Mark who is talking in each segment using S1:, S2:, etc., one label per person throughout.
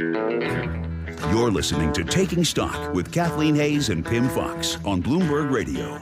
S1: You're listening to Taking Stock with Kathleen Hays and Pimm Fox on Bloomberg Radio.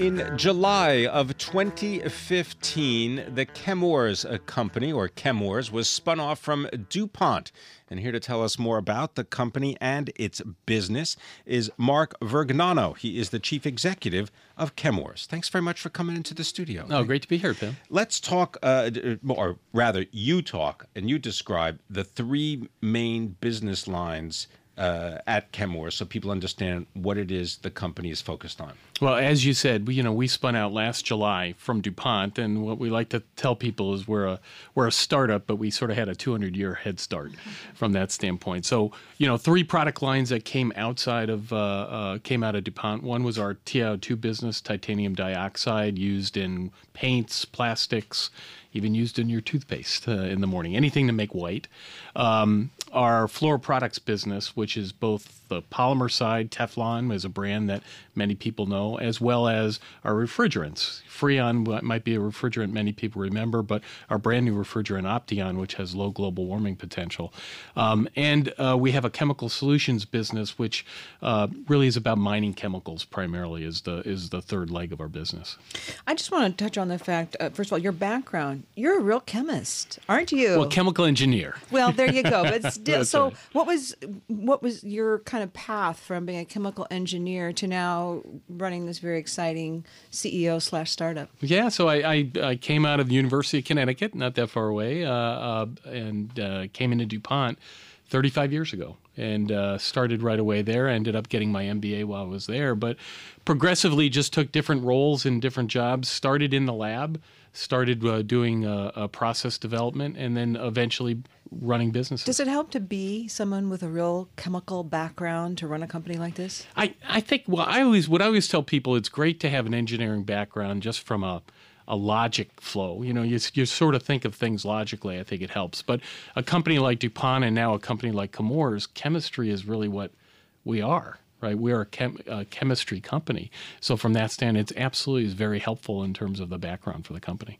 S2: In July of 2015, the Chemours company, or Chemours, was spun off from DuPont. And here to tell us more about the company and its business is Mark Vergnano. He is the chief executive of Chemours. Thanks very much for coming into the studio.
S3: Oh, great to be here, Pimm.
S2: Let's talk, uh, or rather, you talk and you describe the three main business lines uh, at Chemours so people understand what it is the company is focused on.
S3: Well, as you said, we, you know, we spun out last July from DuPont, and what we like to tell people is we're a we're a startup, but we sort of had a 200 year head start from that standpoint. So, you know, three product lines that came outside of uh, uh, came out of DuPont. One was our TiO2 business, titanium dioxide, used in paints, plastics, even used in your toothpaste uh, in the morning, anything to make white. Um, our fluoroproducts business, which is both the polymer side, Teflon is a brand that many people know, as well as our refrigerants. Freon might be a refrigerant many people remember, but our brand new refrigerant Opteon, which has low global warming potential. Um, and uh, we have a chemical solutions business, which uh, really is about mining chemicals primarily, is the is the third leg of our business.
S4: I just want to touch on the fact, uh, first of all, your background. You're a real chemist, aren't you?
S3: Well, chemical engineer.
S4: Well, there you go. But still, so right. what was what was your kind of path from being a chemical engineer to now running this very exciting CEO slash startup?
S3: Yeah, so I, I, I, came out of the University of Connecticut, not that far away, uh, uh, and uh, came into DuPont 35 years ago and uh, started right away there. I ended up getting my MBA while I was there, but progressively just took different roles in different jobs. Started in the lab, started uh, doing uh, process development, and then eventually running businesses.
S4: Does it help to be someone with a real chemical background to run a company like this?
S3: I, I think well I always what I always tell people it's great to have an engineering background just from a a logic flow. You know, you, you sort of think of things logically. I think it helps. But a company like DuPont and now a company like Chemours, chemistry is really what we are right? We are a, chem- a, chemistry company. So from that stand, it's absolutely is very helpful in terms of the background for the company.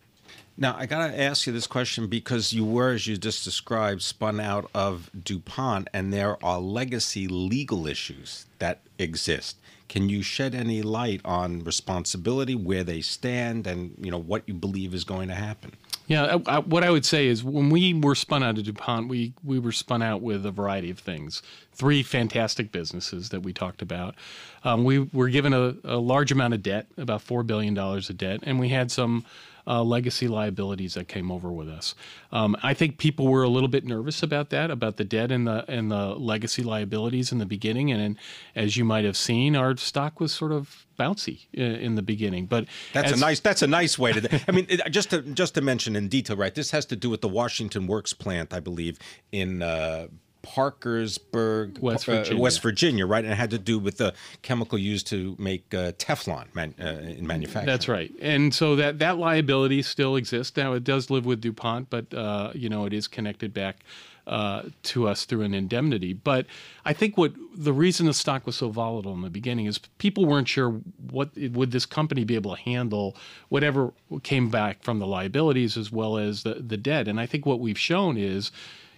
S2: Now, I got to ask you this question because you were, as you just described, spun out of DuPont, and there are legacy legal issues that exist. Can you shed any light on responsibility, where they stand, and you know what you believe is going to happen?
S3: Yeah, I, I, what I would say is when we were spun out of DuPont, we we were spun out with a variety of things. Three fantastic businesses that we talked about. Um, we were given a, a large amount of debt, about four billion dollars of debt, and we had some uh, legacy liabilities that came over with us. Um, I think people were a little bit nervous about that, about the debt and the and the legacy liabilities in the beginning. And, and as you might have seen, our stock was sort of bouncy in, in the beginning. But
S2: that's as, a nice that's a nice way to. I mean, just to just to mention in detail, right? This has to do with the Washington Works plant, I believe, in. Uh, Parkersburg,
S3: West Virginia.
S2: Uh, West Virginia, right? And it had to do with the chemical used to make uh, Teflon man, uh, in manufacturing.
S3: That's right. And so that that liability still exists. Now it does live with DuPont, but uh, you know it is connected back uh, to us through an indemnity. But I think what the reason the stock was so volatile in the beginning is people weren't sure what would this company be able to handle whatever came back from the liabilities as well as the the debt. And I think what we've shown is,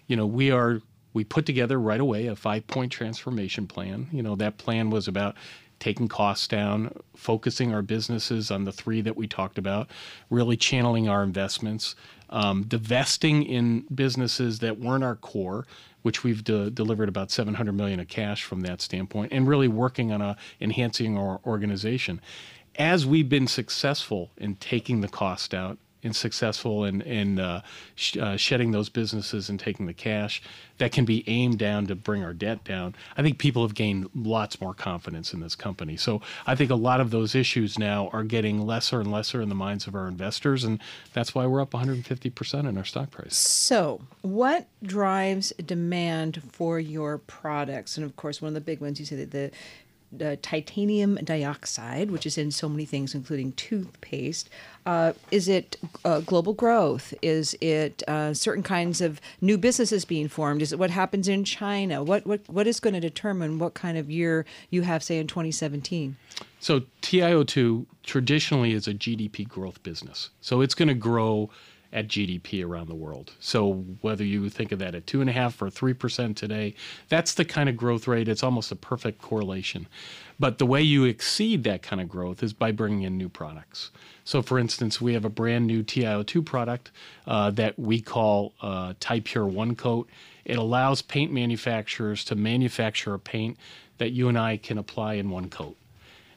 S3: you know, we are we put together right away a five point transformation plan. You know, that plan was about taking costs down, focusing our businesses on the three that we talked about, really channeling our investments, um, divesting in businesses that weren't our core, which we've de- delivered about 700 million of cash from that standpoint, and really working on a, enhancing our organization. As we've been successful in taking the cost out and successful in, in uh, sh- uh, shedding those businesses and taking the cash that can be aimed down to bring our debt down, I think people have gained lots more confidence in this company. So I think a lot of those issues now are getting lesser and lesser in the minds of our investors, and that's why we're up 150% in our stock price.
S4: So, what drives demand for your products? And of course, one of the big ones you say that the uh, titanium dioxide, which is in so many things, including toothpaste. Uh, is it uh, global growth? Is it uh, certain kinds of new businesses being formed? Is it what happens in China? What what what is going to determine what kind of year you have, say, in 2017?
S3: So TiO2 traditionally is a GDP growth business. So it's going to grow at GDP around the world. So whether you think of that at two and a half or three percent today, that's the kind of growth rate. It's almost a perfect correlation. But the way you exceed that kind of growth is by bringing in new products. So, for instance, we have a brand new TiO2 product uh, that we call uh, Ti-Pure One Coat. It allows paint manufacturers to manufacture a paint that you and I can apply in one coat.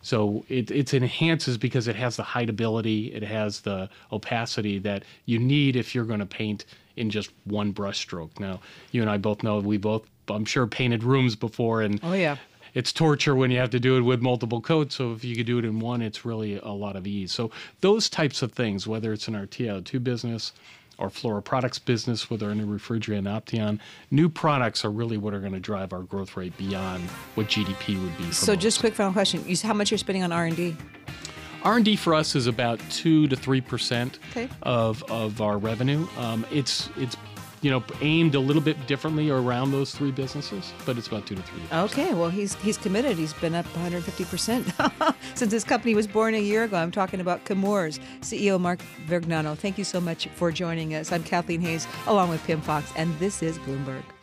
S3: So it, it enhances because it has the hideability, it has the opacity that you need if you're going to paint in just one brush stroke. Now, you and I both know we both, I'm sure, painted rooms before, and
S4: Oh, yeah.
S3: it's torture when you have to do it with multiple coats. So if you could do it in one, it's really a lot of ease. So those types of things, whether it's an our TiO2 business or Fluoroproducts business with our new refrigerant Opteon, new products are really what are going to drive our growth rate beyond what GDP would be.
S4: So, just
S3: most.
S4: quick final question: you, How much you're spending on R and D?
S3: R&D for us is about two to three percent
S4: Okay.
S3: of of our revenue. Um, it's it's you know aimed a little bit differently around those three businesses, but it's about two to three.
S4: Okay, well, he's he's committed. He's been up 150 percent since his company was born a year ago. I'm talking about Chemours CEO Mark Vergnano. Thank you so much for joining us. I'm Kathleen Hays, along with Pimm Fox, and this is Bloomberg.